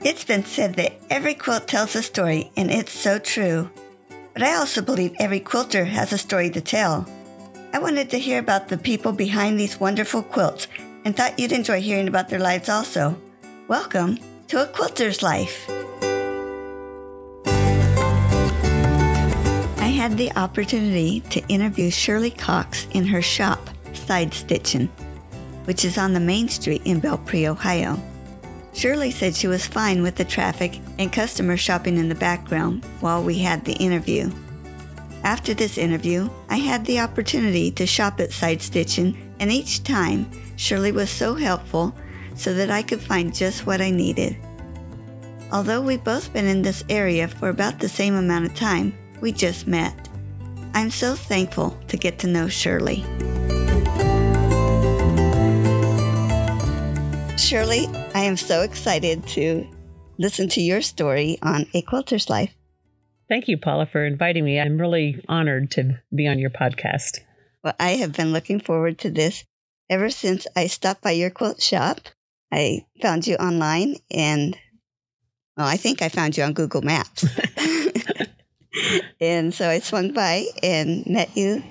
It's been said that every quilt tells a story, and it's so true. But I also believe every quilter has a story to tell. I wanted to hear about the people behind these wonderful quilts and thought you'd enjoy hearing about their lives also. Welcome to A Quilter's Life. I had the opportunity to interview Shirley Cox in her shop, Side Stitchin', which is on the main street in Belpre, Ohio. Shirley said she was fine with the traffic and customers shopping in the background while we had the interview. After this interview, I had the opportunity to shop at Side Stitchin', and each time, Shirley was so helpful so that I could find just what I needed. Although we've both been in this area for about the same amount of time, we just met. I'm so thankful to get to know Shirley. Shirley, I am so excited to listen to your story on A Quilter's Life. Thank you, Paula, for inviting me. I'm really honored to be on your podcast. Well, I have been looking forward to this ever since I stopped by your quilt shop. I found you online and, well, I think I found you on Google Maps. and so I swung by and met you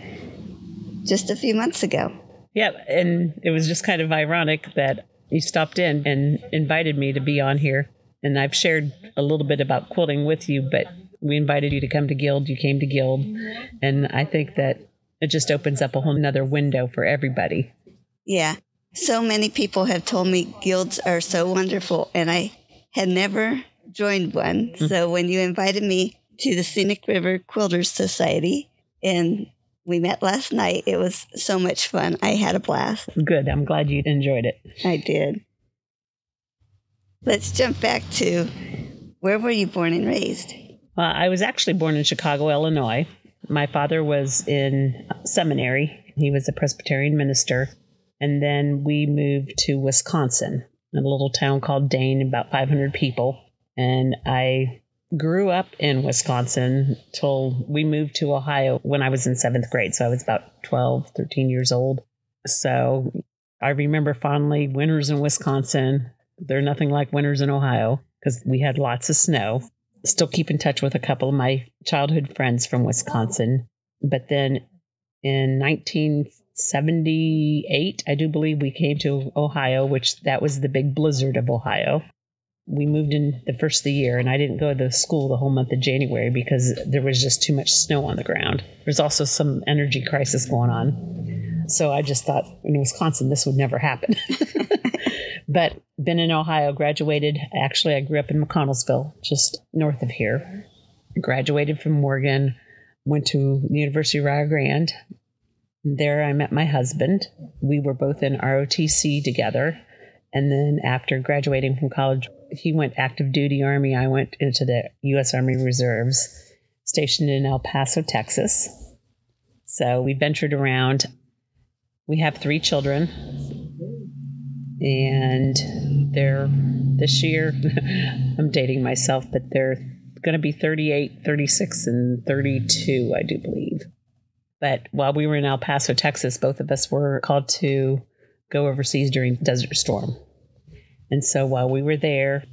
just a few months ago. Yeah, and it was just kind of ironic that you stopped in and invited me to be on here. And I've shared a little bit about quilting with you, but we invited you to come to Guild. You came to Guild. And I think that it just opens up a whole nother window for everybody. Yeah. So many people have told me guilds are so wonderful, and I had never joined one. Mm-hmm. So when you invited me to the Scenic River Quilters Society, and we met last night. It was so much fun. I had a blast. Good. I'm glad you enjoyed it. I did. Let's jump back to where were you born and raised? Well, I was actually born in Chicago, Illinois. My father was in seminary. He was a Presbyterian minister. And then we moved to Wisconsin, in a little town called Dane, about 500 people. And I grew up in Wisconsin till we moved to Ohio when I was in seventh grade. So I was about 12, 13 years old. So I remember fondly winters in Wisconsin. They're nothing like winters in Ohio because we had lots of snow. Still keep in touch with a couple of my childhood friends from Wisconsin. But then in 1978, I do believe we came to Ohio, which that was the big blizzard of Ohio we moved in the first of the year and I didn't go to school the whole month of January because there was just too much snow on the ground. There's also some energy crisis going on. So I just thought in Wisconsin this would never happen. but been in Ohio, graduated. Actually, I grew up in McConnelsville, just north of here. Graduated from Morgan, went to the University of Rio Grande. There I met my husband. We were both in ROTC together. And then after graduating from college, he went active duty Army. I went into the U.S. Army Reserves, stationed in El Paso, Texas. So we ventured around. We have three children, and they're this year, I'm dating myself, but they're going to be 38, 36, and 32, I do believe. But while we were in El Paso, Texas, both of us were called to go overseas during Desert Storm. And so while we were there,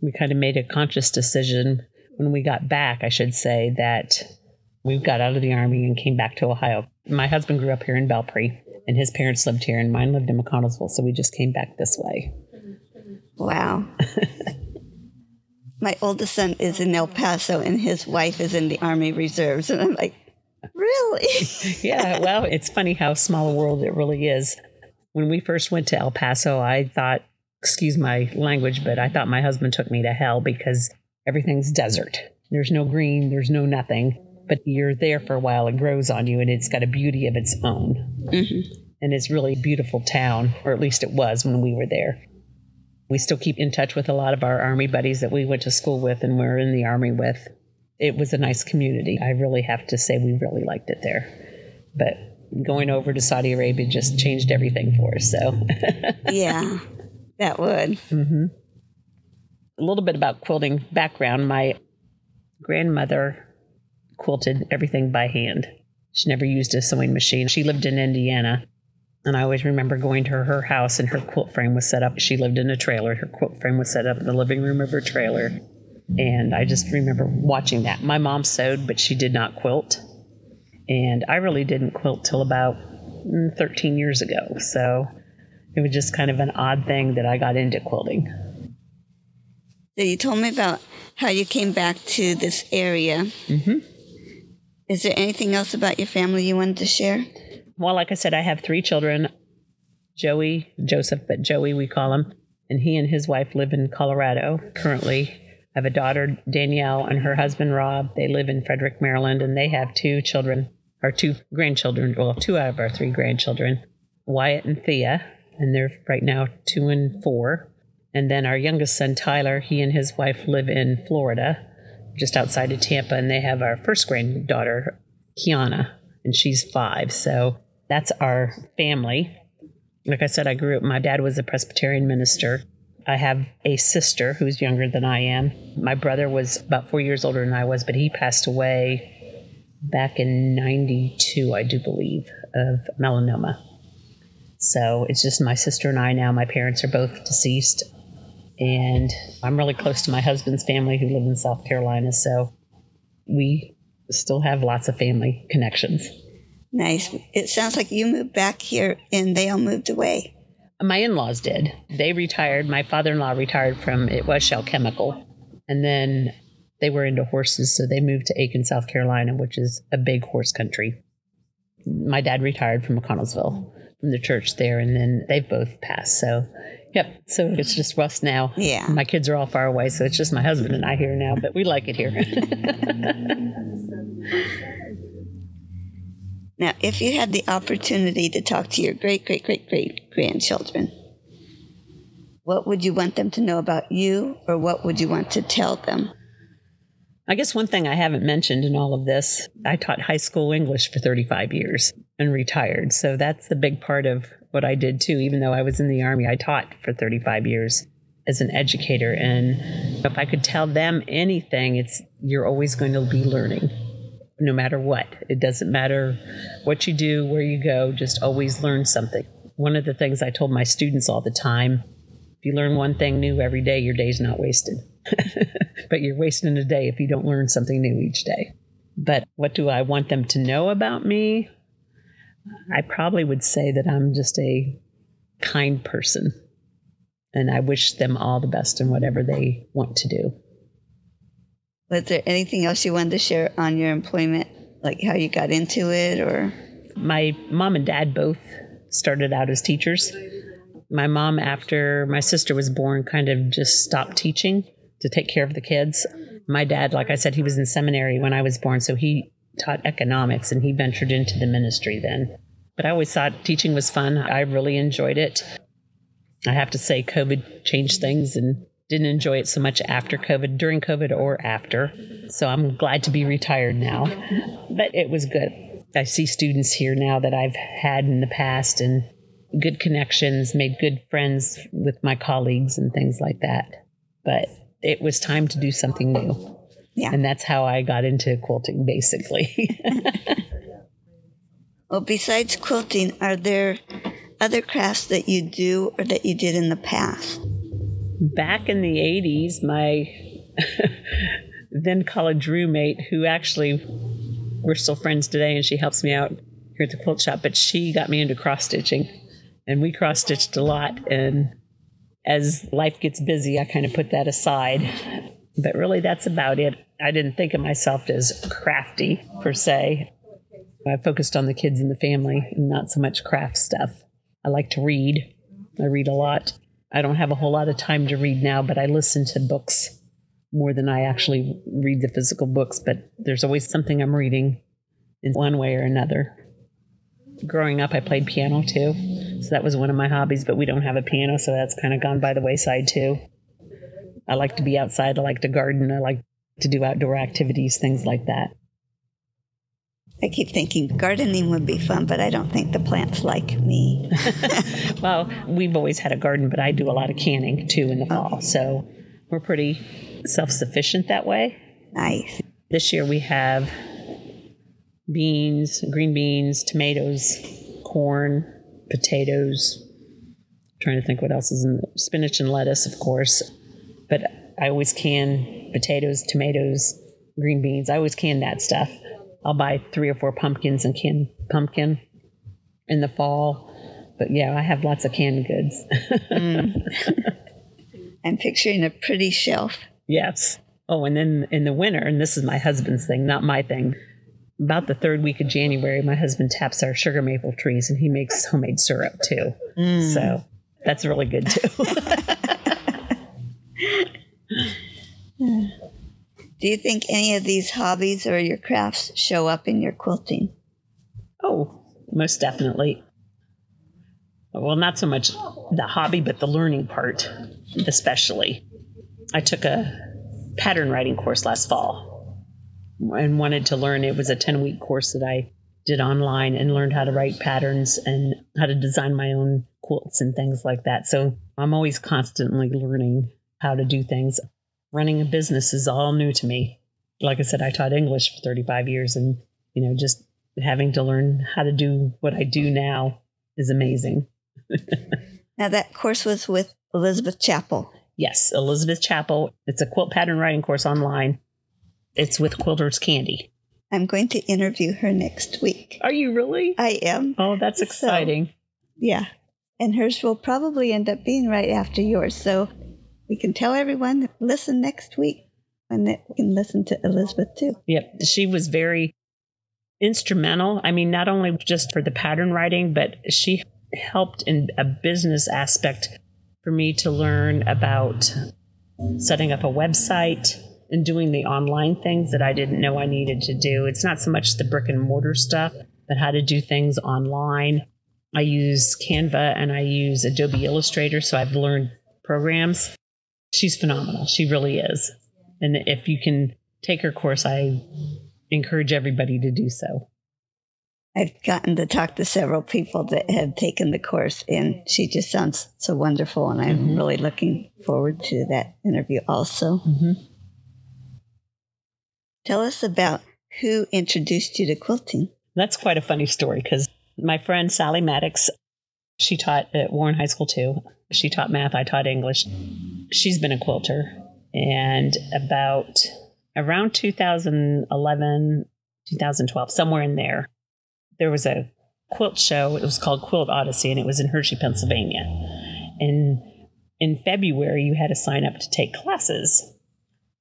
we kind of made a conscious decision when we got back, I should say, that we got out of the Army and came back to Ohio. My husband grew up here in Belpre, and his parents lived here, and mine lived in McConnelsville. So we just came back this way. Wow. My oldest son is in El Paso, and his wife is in the Army Reserves. And I'm like, really? yeah, well, it's funny how small a world it really is. When we first went to El Paso, I thought excuse my language, but I thought my husband took me to hell because everything's desert. There's no green, there's no nothing, but you're there for a while, it grows on you, and it's got a beauty of its own. Mm-hmm. And it's really a beautiful town, or at least it was when we were there. We still keep in touch with a lot of our Army buddies that we went to school with and were in the Army with. It was a nice community. I really have to say, we really liked it there. But going over to Saudi Arabia just changed everything for us. So, yeah. That would. Mm-hmm. A little bit about quilting background. My grandmother quilted everything by hand. She never used a sewing machine. She lived in Indiana. And I always remember going to her house and her quilt frame was set up. She lived in a trailer. Her quilt frame was set up in the living room of her trailer. And I just remember watching that. My mom sewed, but she did not quilt. And I really didn't quilt till about mm, 13 years ago. So it was just kind of an odd thing that I got into quilting. So you told me about how you came back to this area. Mm-hmm. Is there anything else about your family you wanted to share? Well, like I said, I have three children Joey, Joseph, but Joey we call him. And he and his wife live in Colorado currently. I have a daughter, Danielle, and her husband, Rob. They live in Frederick, Maryland, and they have two children, or two grandchildren, well, two out of our three grandchildren, Wyatt and Thea, and they're right now two and four. And then our youngest son, Tyler, he and his wife live in Florida, just outside of Tampa, and they have our first granddaughter, Kiana, and she's five. So that's our family. Like I said, I grew up, my dad was a Presbyterian minister. I have a sister who's younger than I am. My brother was about four years older than I was, but he passed away back in 92, I do believe, of melanoma. So it's just my sister and I now. My parents are both deceased. And I'm really close to my husband's family who live in South Carolina. So we still have lots of family connections. Nice. It sounds like you moved back here and they all moved away. My in laws did. They retired. My father in law retired from it was Shell Chemical. And then they were into horses, so they moved to Aiken, South Carolina, which is a big horse country. My dad retired from McConnelsville from the church there, and then they've both passed. So, yep. So it's just us now. Yeah. My kids are all far away, so it's just my husband and I here now, but we like it here. now, if you had the opportunity to talk to your great, great, great, great grandchildren, what would you want them to know about you, or what would you want to tell them? I guess one thing I haven't mentioned in all of this, I taught high school English for 35 years and retired. So that's the big part of what I did too. Even though I was in the Army, I taught for 35 years as an educator. And if I could tell them anything, it's you're always going to be learning no matter what. It doesn't matter what you do, where you go, just always learn something. One of the things I told my students all the time if you learn one thing new every day, your day's not wasted. but you're wasting a day if you don't learn something new each day. But what do I want them to know about me? I probably would say that I'm just a kind person. And I wish them all the best in whatever they want to do. Was there anything else you wanted to share on your employment, like how you got into it or? My mom and dad both started out as teachers. My mom, after my sister was born, kind of just stopped teaching to take care of the kids. My dad, like I said, he was in seminary when I was born, so he taught economics and he ventured into the ministry then. But I always thought teaching was fun. I really enjoyed it. I have to say, COVID changed things and didn't enjoy it so much after COVID, during COVID, or after. So I'm glad to be retired now. But it was good. I see students here now that I've had in the past and good connections, made good friends with my colleagues and things like that. But it was time to do something new. Yeah. And that's how I got into quilting, basically. well, besides quilting, are there other crafts that you do or that you did in the past? Back in the 80s, my then college roommate, who actually we're still friends today, and she helps me out here at the quilt shop, but she got me into cross stitching. And we cross stitched a lot. And as life gets busy, I kind of put that aside. But really, that's about it. I didn't think of myself as crafty per se. I focused on the kids and the family and not so much craft stuff. I like to read. I read a lot. I don't have a whole lot of time to read now, but I listen to books more than I actually read the physical books. But there's always something I'm reading in one way or another. Growing up, I played piano too. So that was one of my hobbies, but we don't have a piano, so that's kind of gone by the wayside too. I like to be outside. I like to garden. I like to do outdoor activities, things like that. I keep thinking gardening would be fun, but I don't think the plants like me. well, we've always had a garden, but I do a lot of canning too in the fall. So we're pretty self sufficient that way. Nice. This year we have beans, green beans, tomatoes, corn, potatoes. trying to think what else is in spinach and lettuce, of course. But I always can potatoes, tomatoes, green beans. I always can that stuff. I'll buy three or four pumpkins and can pumpkin in the fall. But yeah, I have lots of canned goods. mm. I'm picturing a pretty shelf. Yes. Oh, and then in the winter, and this is my husband's thing, not my thing. About the third week of January, my husband taps our sugar maple trees and he makes homemade syrup too. Mm. So that's really good too. Do you think any of these hobbies or your crafts show up in your quilting? Oh, most definitely. Well, not so much the hobby, but the learning part, especially. I took a pattern writing course last fall and wanted to learn. It was a 10 week course that I did online and learned how to write patterns and how to design my own quilts and things like that. So I'm always constantly learning how to do things. Running a business is all new to me. Like I said, I taught English for 35 years and, you know, just having to learn how to do what I do now is amazing. now, that course was with Elizabeth Chappell. Yes, Elizabeth Chappell. It's a quilt pattern writing course online. It's with Quilters Candy. I'm going to interview her next week. Are you really? I am. Oh, that's exciting. So, yeah. And hers will probably end up being right after yours. So we can tell everyone listen next week that we can listen to Elizabeth too. Yep. She was very instrumental. I mean, not only just for the pattern writing, but she helped in a business aspect for me to learn about setting up a website and doing the online things that I didn't know I needed to do. It's not so much the brick and mortar stuff, but how to do things online. I use Canva and I use Adobe Illustrator, so I've learned programs. She's phenomenal. She really is. And if you can take her course, I encourage everybody to do so. I've gotten to talk to several people that have taken the course, and she just sounds so wonderful. And I'm mm-hmm. really looking forward to that interview also. Mm-hmm. Tell us about who introduced you to quilting. That's quite a funny story because my friend Sally Maddox, she taught at Warren High School too. She taught math, I taught English. She's been a quilter. And about around 2011, 2012, somewhere in there, there was a quilt show. It was called Quilt Odyssey, and it was in Hershey, Pennsylvania. And in February, you had to sign up to take classes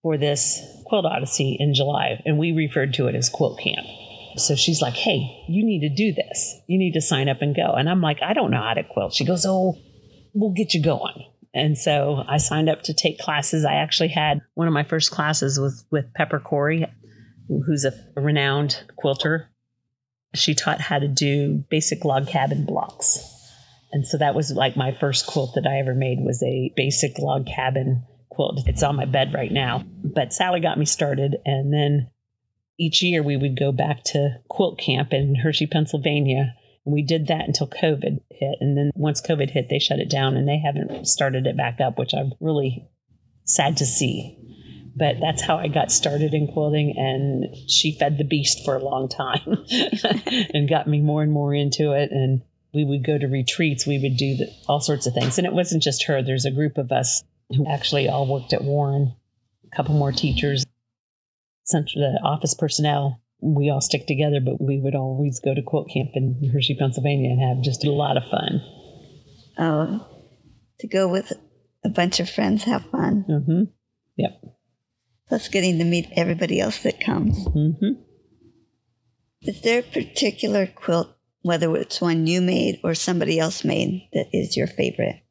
for this Quilt Odyssey in July, and we referred to it as Quilt Camp. So she's like, Hey, you need to do this. You need to sign up and go. And I'm like, I don't know how to quilt. She goes, Oh, we'll get you going. And so I signed up to take classes. I actually had one of my first classes with, with Pepper Cory, who's a renowned quilter she taught how to do basic log cabin blocks. And so that was like my first quilt that I ever made was a basic log cabin quilt. It's on my bed right now. But Sally got me started and then each year we would go back to quilt camp in Hershey, Pennsylvania. And we did that until COVID hit. And then once COVID hit, they shut it down and they haven't started it back up, which I'm really sad to see but that's how I got started in quilting. And she fed the beast for a long time and got me more and more into it. And we would go to retreats, we would do the, all sorts of things. And it wasn't just her, there's a group of us who actually all worked at Warren, a couple more teachers, the office personnel. We all stick together, but we would always go to quilt camp in Hershey, Pennsylvania and have just a lot of fun. Oh, to go with a bunch of friends, have fun. Mm-hmm. Yep plus getting to meet everybody else that comes. Mm-hmm. Is there a particular quilt, whether it's one you made or somebody else made, that is your favorite?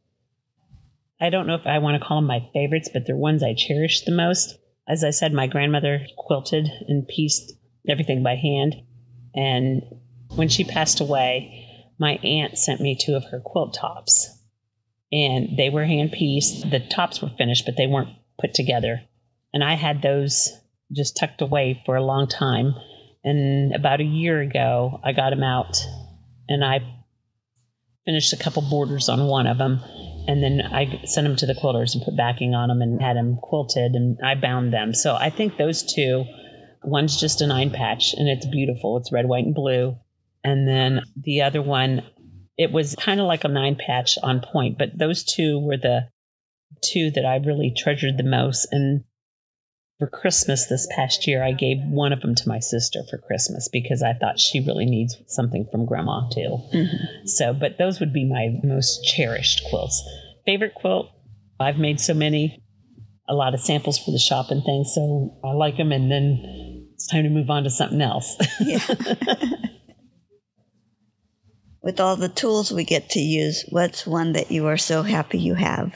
I don't know if I want to call them my favorites, but they're ones I cherish the most. As I said, my grandmother quilted and pieced everything by hand. And when she passed away, my aunt sent me two of her quilt tops. And they were hand pieced. The tops were finished, but they weren't put together. And I had those just tucked away for a long time. And about a year ago, I got them out and I finished a couple borders on one of them. And then I sent them to the quilters and put backing on them and had them quilted and I bound them. So I think those two, one's just a nine patch and it's beautiful. It's red, white, and blue. And then the other one It was kind of like a nine patch on point, but those two were the two that I really treasured the most. And for Christmas this past year, I gave one of them to my sister for Christmas because I thought she really needs something from grandma too. Mm-hmm. So, but those would be my most cherished quilts. Favorite quilt, I've made so many, a lot of samples for the shop and things. So I like them. And then it's time to move on to something else. yeah. With all the tools we get to use, what's one that you are so happy you have?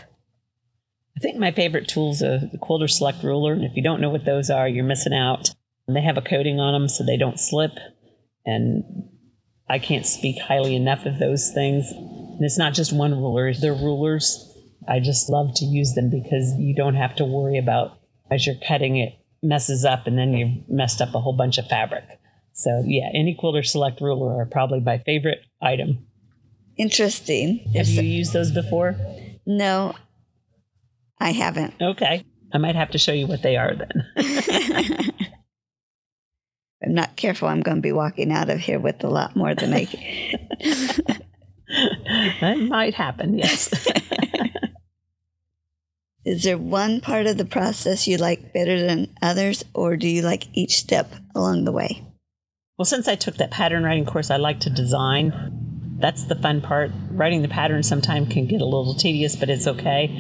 I think my favorite tool is a Quilter Select ruler. And if you don't know what those are, you're missing out. And they have a coating on them so they don't slip. And I can't speak highly enough of those things. And it's not just one ruler, they're rulers. I just love to use them because you don't have to worry about as you're cutting it messes up and then you've messed up a whole bunch of fabric. So yeah, any Quilter Select ruler are probably my favorite item. Interesting. Have you used those before? No, I haven't. Okay. I might have to show you what they are then. I'm not careful. I'm going to be walking out of here with a lot more than I. that might happen, yes. Is there one part of the process you like better than others, or do you like each step along the way? Well, since I took that pattern writing course, I like to design. That's the fun part. Writing the pattern sometimes can get a little tedious, but it's okay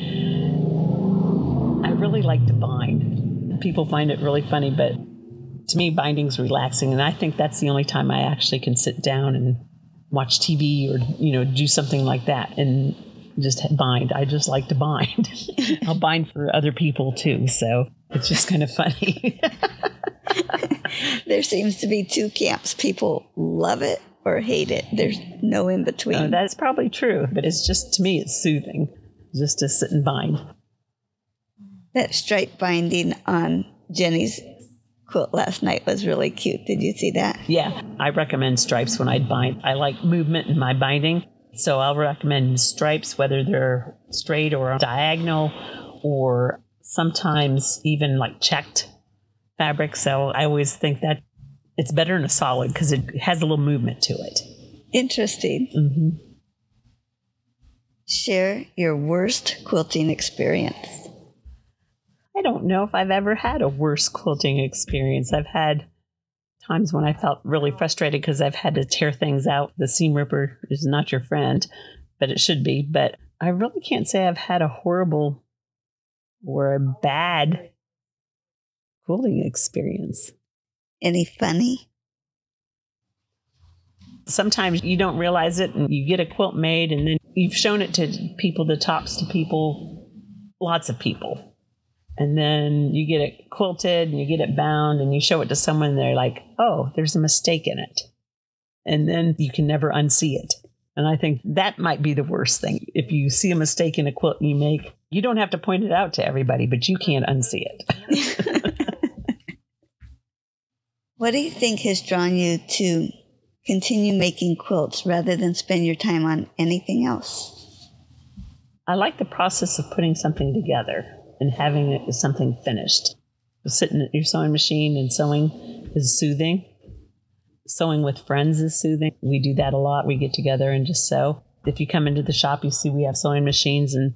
I really like to bind. People find it really funny, but to me, binding's relaxing, and I think that's the only time I actually can sit down and watch TV or you know do something like that and just bind. I just like to bind. I'll bind for other people too, so it's just kind of funny. there seems to be two camps. People love it or hate it. There's no in between. Uh, that's probably true, but it's just to me, it's soothing just to sit and bind that stripe binding on Jenny's quilt last night was really cute. Did you see that? Yeah, I recommend stripes when I bind. I like movement in my binding, so I'll recommend stripes whether they're straight or diagonal or sometimes even like checked fabric. So I always think that it's better in a solid because it has a little movement to it. Interesting. Mm-hmm. Share your worst quilting experience. I don't know if I've ever had a worse quilting experience. I've had times when I felt really frustrated because I've had to tear things out. The seam ripper is not your friend, but it should be. But I really can't say I've had a horrible or a bad quilting experience. Any funny? Sometimes you don't realize it and you get a quilt made and then you've shown it to people, the tops to people, lots of people and then you get it quilted and you get it bound and you show it to someone and they're like oh there's a mistake in it. And then you can never unsee it. And i think that might be the worst thing. If you see a mistake in a quilt you make you don't have to point it out to everybody but you can't unsee it. What do you think has drawn you to continue making quilts rather than spend your time on anything else? I like the process of putting something together and having something finished. Sitting at your sewing machine and sewing is soothing. Sewing with friends is soothing. We do that a lot. We get together and just sew. If you come into the shop, you see we have sewing machines and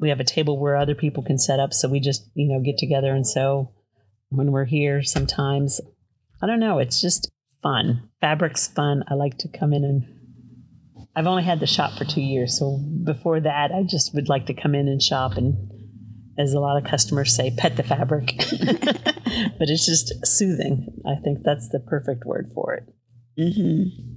we have a table where other people can set up. So we just, you know, get together and sew when we're here sometimes. I don't know. It's just fun. Fabric's fun. I like to come in and I've only had the shop for two years. So before that, I just would like to come in and shop and as a lot of customers say, pet the fabric. but it's just soothing. I think that's the perfect word for it. Mm-hmm.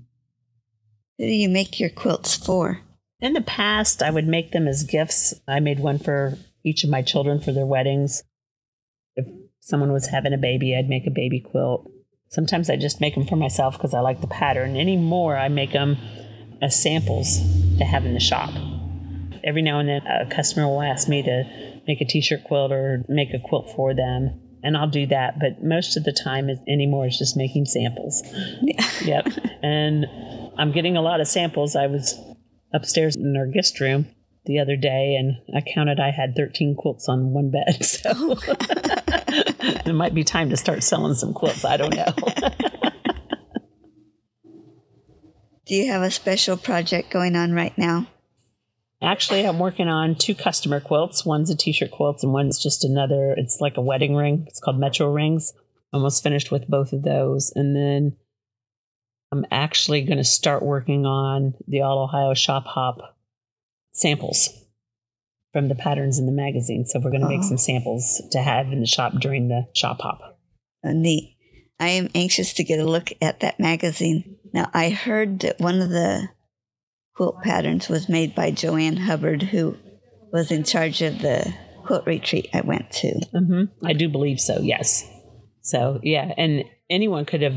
Who do you make your quilts for? In the past, I would make them as gifts. I made one for each of my children for their weddings. If someone was having a baby, I'd make a baby quilt. Sometimes I just make them for myself because I like the pattern. Anymore, I make them as samples to have in the shop. Every now and then, a customer will ask me to make a t-shirt quilt or make a quilt for them and I'll do that. But most of the time is, anymore is just making samples. Yeah. yep. And I'm getting a lot of samples. I was upstairs in our guest room the other day and I counted I had 13 quilts on one bed. So oh. it might be time to start selling some quilts. I don't know. do Do you have a special project going on right now? Actually, I'm working on two customer quilts. One's a t-shirt quilt and one's just another. It's like a wedding ring. It's called Metro Rings. Almost finished with both of those. And then I'm actually going to start working on the All Ohio Shop Hop samples from the patterns in the magazine. So we're going to make Oh. some samples to have in the shop during the shop hop. Uh, neat. I am anxious to get a look at that magazine. Now, I heard that one of the quilt patterns was made by Joanne Hubbard, who was in charge of the quilt retreat I went to. hmm I do believe so. Yes. So yeah, and anyone could have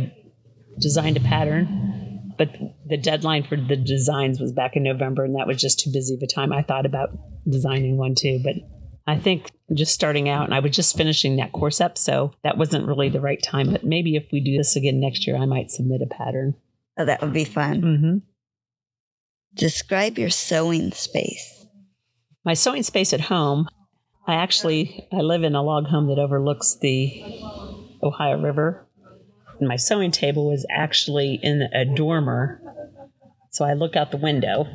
designed a pattern, but the deadline for the designs was back in November, and that was just too busy of a time. I thought about designing one too, but I think just starting out, and I was just finishing that course up, so that wasn't really the right time. But maybe if we do this again next year, I might submit a pattern. Oh, that would be fun. Mm-hmm. Describe your sewing space. my sewing space at home i actually i live in a log home that overlooks the ohio river. And my sewing table is actually in a dormer. So i look out the window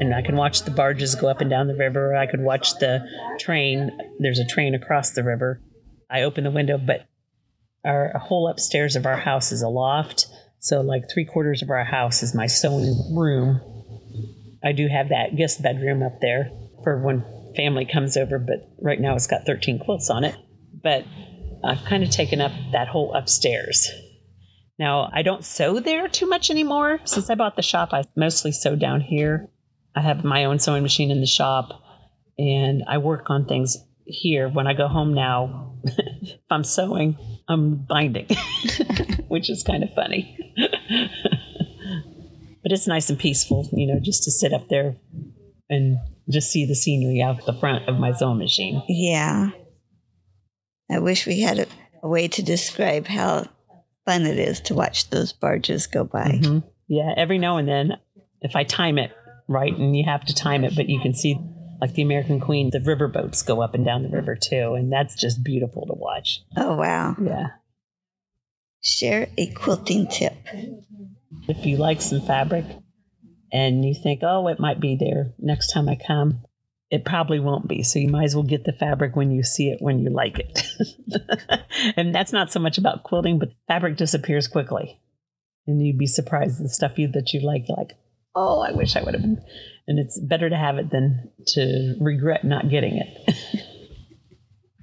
and i can watch the barges go up and down the river. I could watch the train there's a train across the river. I open the window but our whole upstairs of our house is a loft so like three quarters of our house is my sewing room I do have that guest bedroom up there for when family comes over, but right now it's got 13 quilts on it. But I've kind of taken up that whole upstairs. Now, I don't sew there too much anymore. Since I bought the shop, I mostly sew down here. I have my own sewing machine in the shop, and I work on things here. When I go home now, if I'm sewing, I'm binding, which is kind of funny. but it's nice and peaceful, you know, just to sit up there and just see the scenery out the front of my sewing machine. Yeah. I wish we had a, a way to describe how fun it is to watch those barges go by. Mhm. Yeah, every now and then, if I time it right, and you have to time it, but you can see like the American Queen, the river boats go up and down the river too, and that's just beautiful to watch. Oh, wow. Yeah. Share a quilting tip. If you like some fabric and you think, oh, it might be there next time I come, it probably won't be. So you might as well get the fabric when you see it, when you like it. and that's not so much about quilting, but fabric disappears quickly. And you'd be surprised the stuff you that you like, like, oh, I wish I would have been. And it's better to have it than to regret not getting it.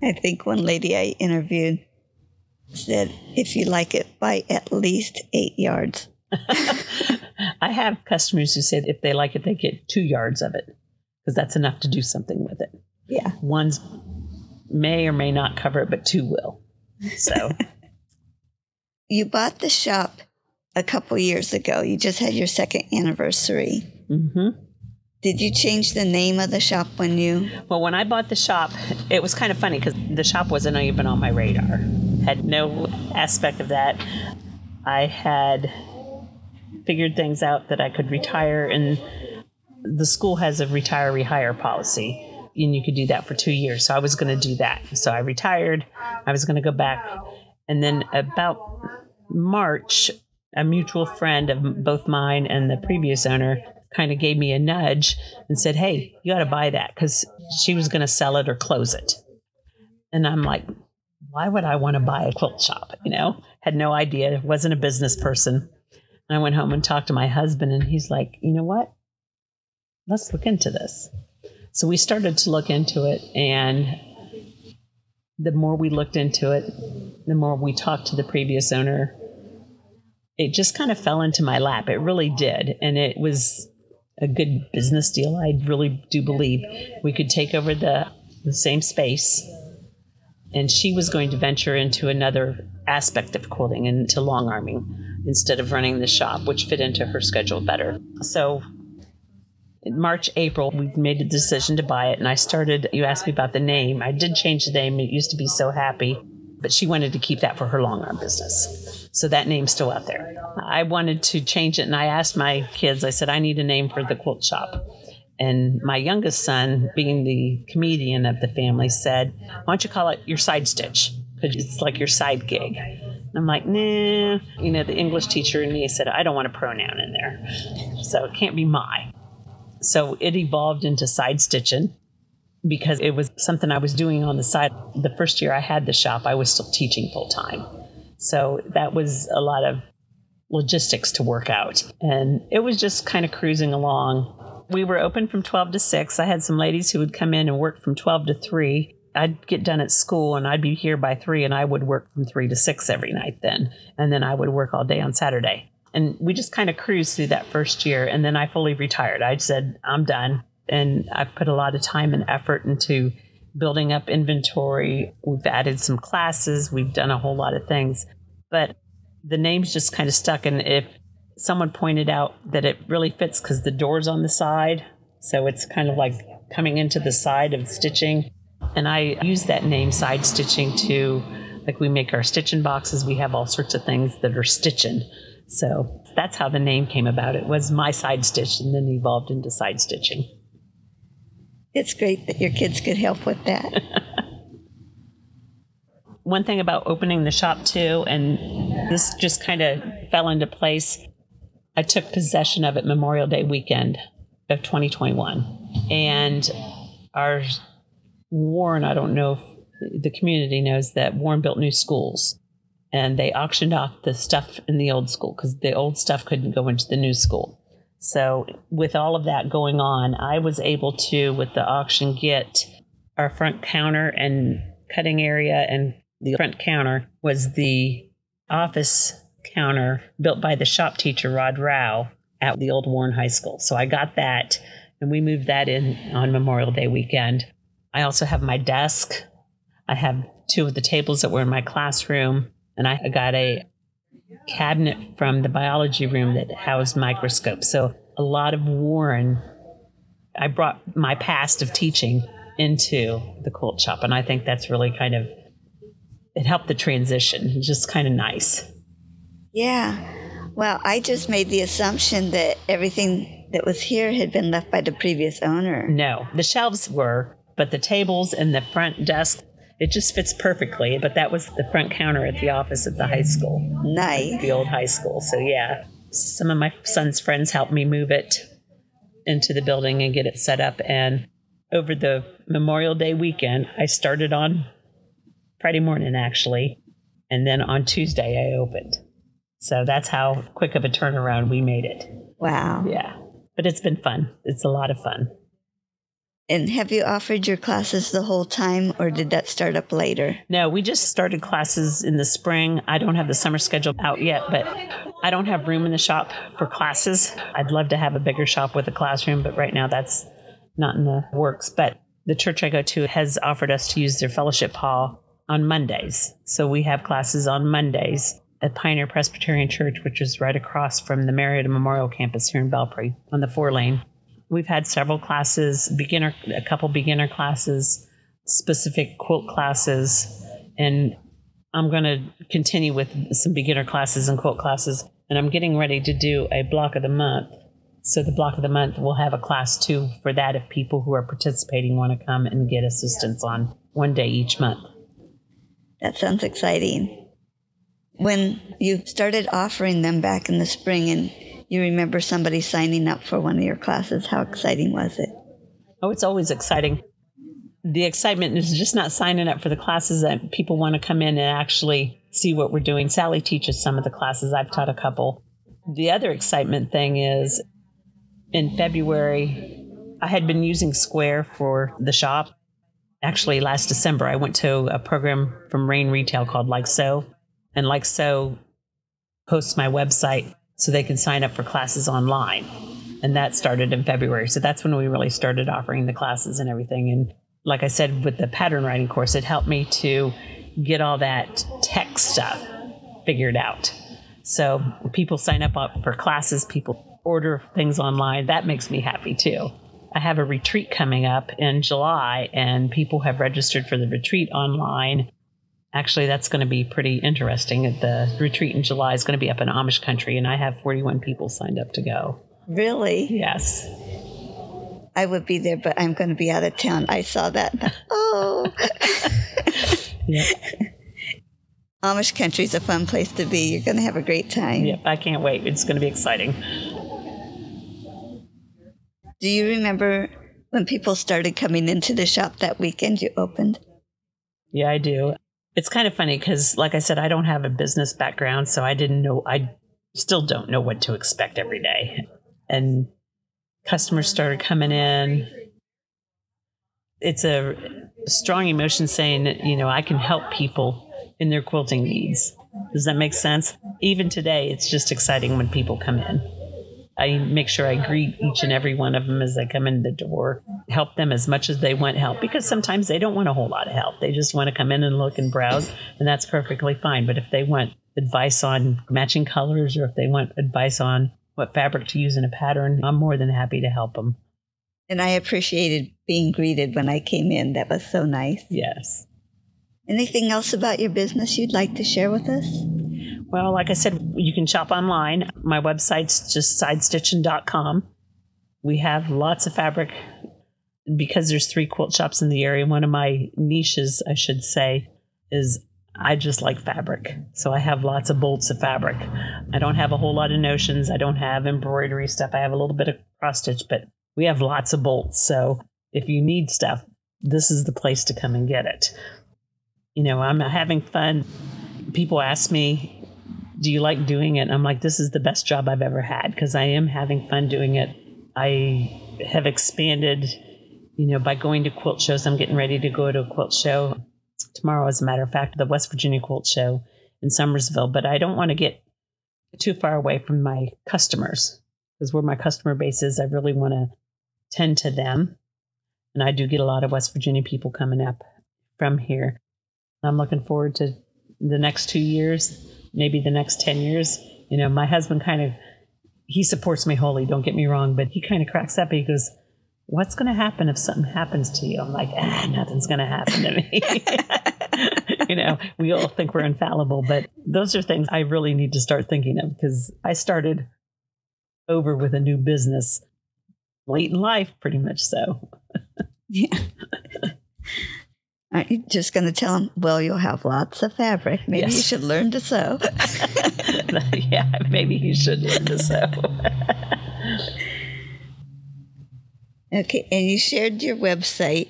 I think one lady I interviewed said, if you like it, buy at least eight yards. I have customers who say if they like it, they get two yards of it because that's enough to do something with it. Yeah. One's may or may not cover it, but two will. So You bought the shop a couple years ago. You just had your second anniversary. hmm Did you change the name of the shop when you? Well, when I bought the shop, it was kind of funny because the shop wasn't even on my radar. Had no aspect of that. I had figured things out that I could retire, and the school has a retire rehire policy, and you could do that for two years. So I was going to do that. So I retired. I was going to go back, and then about March, a mutual friend of both mine and the previous owner kind of gave me a nudge and said, Hey, you got to buy that because she was going to sell it or close it. And I'm like, Why would I want to buy a quilt shop? You know, had no idea, wasn't a business person. And I went home and talked to my husband, and he's like, You know what? Let's look into this. So we started to look into it, and the more we looked into it, the more we talked to the previous owner, it just kind of fell into my lap. It really did. And it was a good business deal. I really do believe we could take over the, the same space. And she was going to venture into another aspect of quilting, into long arming, instead of running the shop, which fit into her schedule better. So in March, April, we made a decision to buy it. And I started, you asked me about the name. I did change the name. It used to be So Happy, but she wanted to keep that for her long arm business. So that name's still out there. I wanted to change it, and I asked my kids, I said, I need a name for the quilt shop. And my youngest son, being the comedian of the family, said, Why don't you call it your side stitch? Because it's like your side gig. I'm like, nah. You know, the English teacher in me said, I don't want a pronoun in there. So it can't be my. So it evolved into side stitching because it was something I was doing on the side. The first year I had the shop, I was still teaching full time. So that was a lot of logistics to work out. And it was just kind of cruising along. We were open from 12 to 6. I had some ladies who would come in and work from 12 to 3. I'd get done at school and I'd be here by 3 and I would work from 3 to 6 every night then. And then I would work all day on Saturday. And we just kind of cruised through that first year. And then I fully retired. I said, I'm done. And I've put a lot of time and effort into building up inventory. We've added some classes. We've done a whole lot of things. But the name's just kind of stuck. And if someone pointed out that it really fits because the door's on the side, so it's kind of like coming into the side of stitching. And I use that name side stitching to, like, we make our stitching boxes. We have all sorts of things that are stitching. So that's how the name came about. It was my side stitch and then evolved into side stitching. It's great that your kids could help with that. One thing about opening the shop too, and this just kind of fell into place. I took possession of it Memorial Day weekend of 2021. And our Warren, I don't know if the community knows that Warren built new schools and they auctioned off the stuff in the old school because the old stuff couldn't go into the new school. So, with all of that going on, I was able to, with the auction, get our front counter and cutting area. And the front counter was the office counter built by the shop teacher, Rod Rao, at the old Warren High School. So, I got that and we moved that in on Memorial Day weekend. I also have my desk. I have two of the tables that were in my classroom, and I got a cabinet from the biology room that housed microscopes. So a lot of Warren, I brought my past of teaching into the quilt shop, and I think that's really kind of it helped the transition. It's just kind of nice. Yeah. Well, I just made the assumption that everything that was here had been left by the previous owner. No, the shelves were, but the tables and the front desk it just fits perfectly. But that was the front counter at the office at the high school, Nice. the old high school. So yeah, some of my son's friends helped me move it into the building and get it set up. And over the Memorial Day weekend, I started on Friday morning actually, and then on Tuesday I opened. So that's how quick of a turnaround we made it. Wow. Yeah. But it's been fun. It's a lot of fun. And have you offered your classes the whole time, or did that start up later? No, we just started classes in the spring. I don't have the summer schedule out yet, but I don't have room in the shop for classes. I'd love to have a bigger shop with a classroom, but right now that's not in the works. But the church I go to has offered us to use their fellowship hall on Mondays. So we have classes on Mondays at Pioneer Presbyterian Church, which is right across from the Marietta Memorial Campus here in Belpre on the four lane. We've had several classes, beginner, a couple beginner classes, specific quilt classes, and I'm going to continue with some beginner classes and quilt classes. And I'm getting ready to do a block of the month. So the block of the month will have a class too for that if people who are participating want to come and get assistance on one day each month. That sounds exciting. When you started offering them back in the spring and you remember somebody signing up for one of your classes, how exciting was it? Oh, it's always exciting. The excitement is just not signing up for the classes that people want to come in and actually see what we're doing. Sally teaches some of the classes, I've taught a couple. The other excitement thing is in February, I had been using Square for the shop. Actually, last December, I went to a program from Rain Retail called Like Sew. And Like Sew hosts my website so they can sign up for classes online. And that started in February. So that's when we really started offering the classes and everything. And like I said, with the pattern writing course, it helped me to get all that tech stuff figured out. So people sign up for classes, people order things online. That makes me happy too. I have a retreat coming up in July, and people have registered for the retreat online. Actually, that's going to be pretty interesting. The retreat in July is going to be up in Amish country, and I have 41 people signed up to go. Really? Yes. I would be there, but I'm going to be out of town. I saw that. Oh. Yeah. Amish country's a fun place to be. You're going to have a great time. Yep, I can't wait. It's going to be exciting. Do you remember when people started coming into the shop that weekend you opened? Yeah, I do. It's kind of funny because, like I said, I don't have a business background, so I didn't know, I still don't know what to expect every day. And customers started coming in. It's a strong emotion saying that, you know, I can help people in their quilting needs. Does that make sense? Even today, it's just exciting when people come in. I make sure I greet each and every one of them as they come in the door, help them as much as they want help because sometimes they don't want a whole lot of help. They just want to come in and look and browse, and that's perfectly fine. But if they want advice on matching colors or if they want advice on what fabric to use in a pattern, I'm more than happy to help them. And I appreciated being greeted when I came in. That was so nice. Yes. Anything else about your business you'd like to share with us? Well, like I said, you can shop online. My website's just sidestitchin.com. We have lots of fabric because there's three quilt shops in the area. One of my niches, I should say, is I just like fabric. So I have lots of bolts of fabric. I don't have a whole lot of notions. I don't have embroidery stuff. I have a little bit of cross stitch, but we have lots of bolts. So if you need stuff, this is the place to come and get it. You know, I'm having fun. People ask me, do you like doing it? I'm like, this is the best job I've ever had because I am having fun doing it. I have expanded, you know, by going to quilt shows. I'm getting ready to go to a quilt show tomorrow, as a matter of fact, the West Virginia Quilt Show in Summersville. But I don't want to get too far away from my customers because where my customer base is, I really want to tend to them. And I do get a lot of West Virginia people coming up from here. I'm looking forward to the next two years maybe the next 10 years. You know, my husband kind of, he supports me wholly, don't get me wrong, but he kind of cracks up. He goes, What's going to happen if something happens to you? I'm like, ah, nothing's going to happen to me. you know, we all think we're infallible, but those are things I really need to start thinking of because I started over with a new business late in life, pretty much so. yeah. Aren't you just going to tell them, well, you'll have lots of fabric. Maybe yes. you should learn to sew. yeah, maybe you should learn to sew. okay, and you shared your website.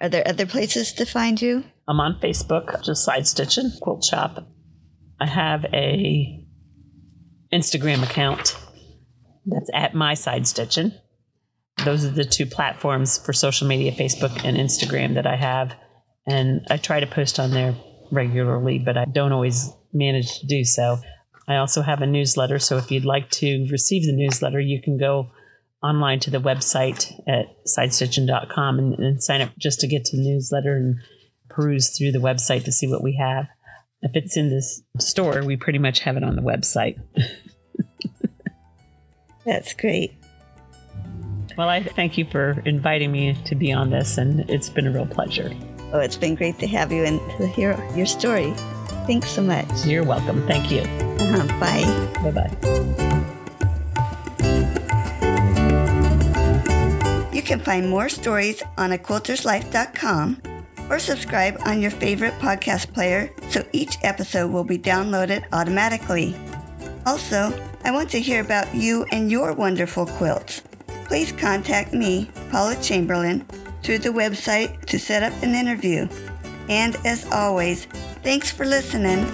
Are there other places to find you? I'm on Facebook, just Side Stitchin' Quilt Shop. I have a Instagram account that's at my Side Stitchin'. Those are the two platforms for social media, Facebook and Instagram, that I have and I try to post on there regularly, but I don't always manage to do so. I also have a newsletter, so if you'd like to receive the newsletter, you can go online to the website at sidestitchin.com and, and sign up just to get to the newsletter and peruse through the website to see what we have. If it's in this store, we pretty much have it on the website. That's great. Well, I thank you for inviting me to be on this, and it's been a real pleasure. Oh, it's been great to have you and to hear your story. Thanks so much. You're welcome. Thank you. Uh-huh. Bye. Bye bye. You can find more stories on aquilterslife.com or subscribe on your favorite podcast player so each episode will be downloaded automatically. Also, I want to hear about you and your wonderful quilts. Please contact me, Paula Chamberlain, through the website to set up an interview. And as always, thanks for listening.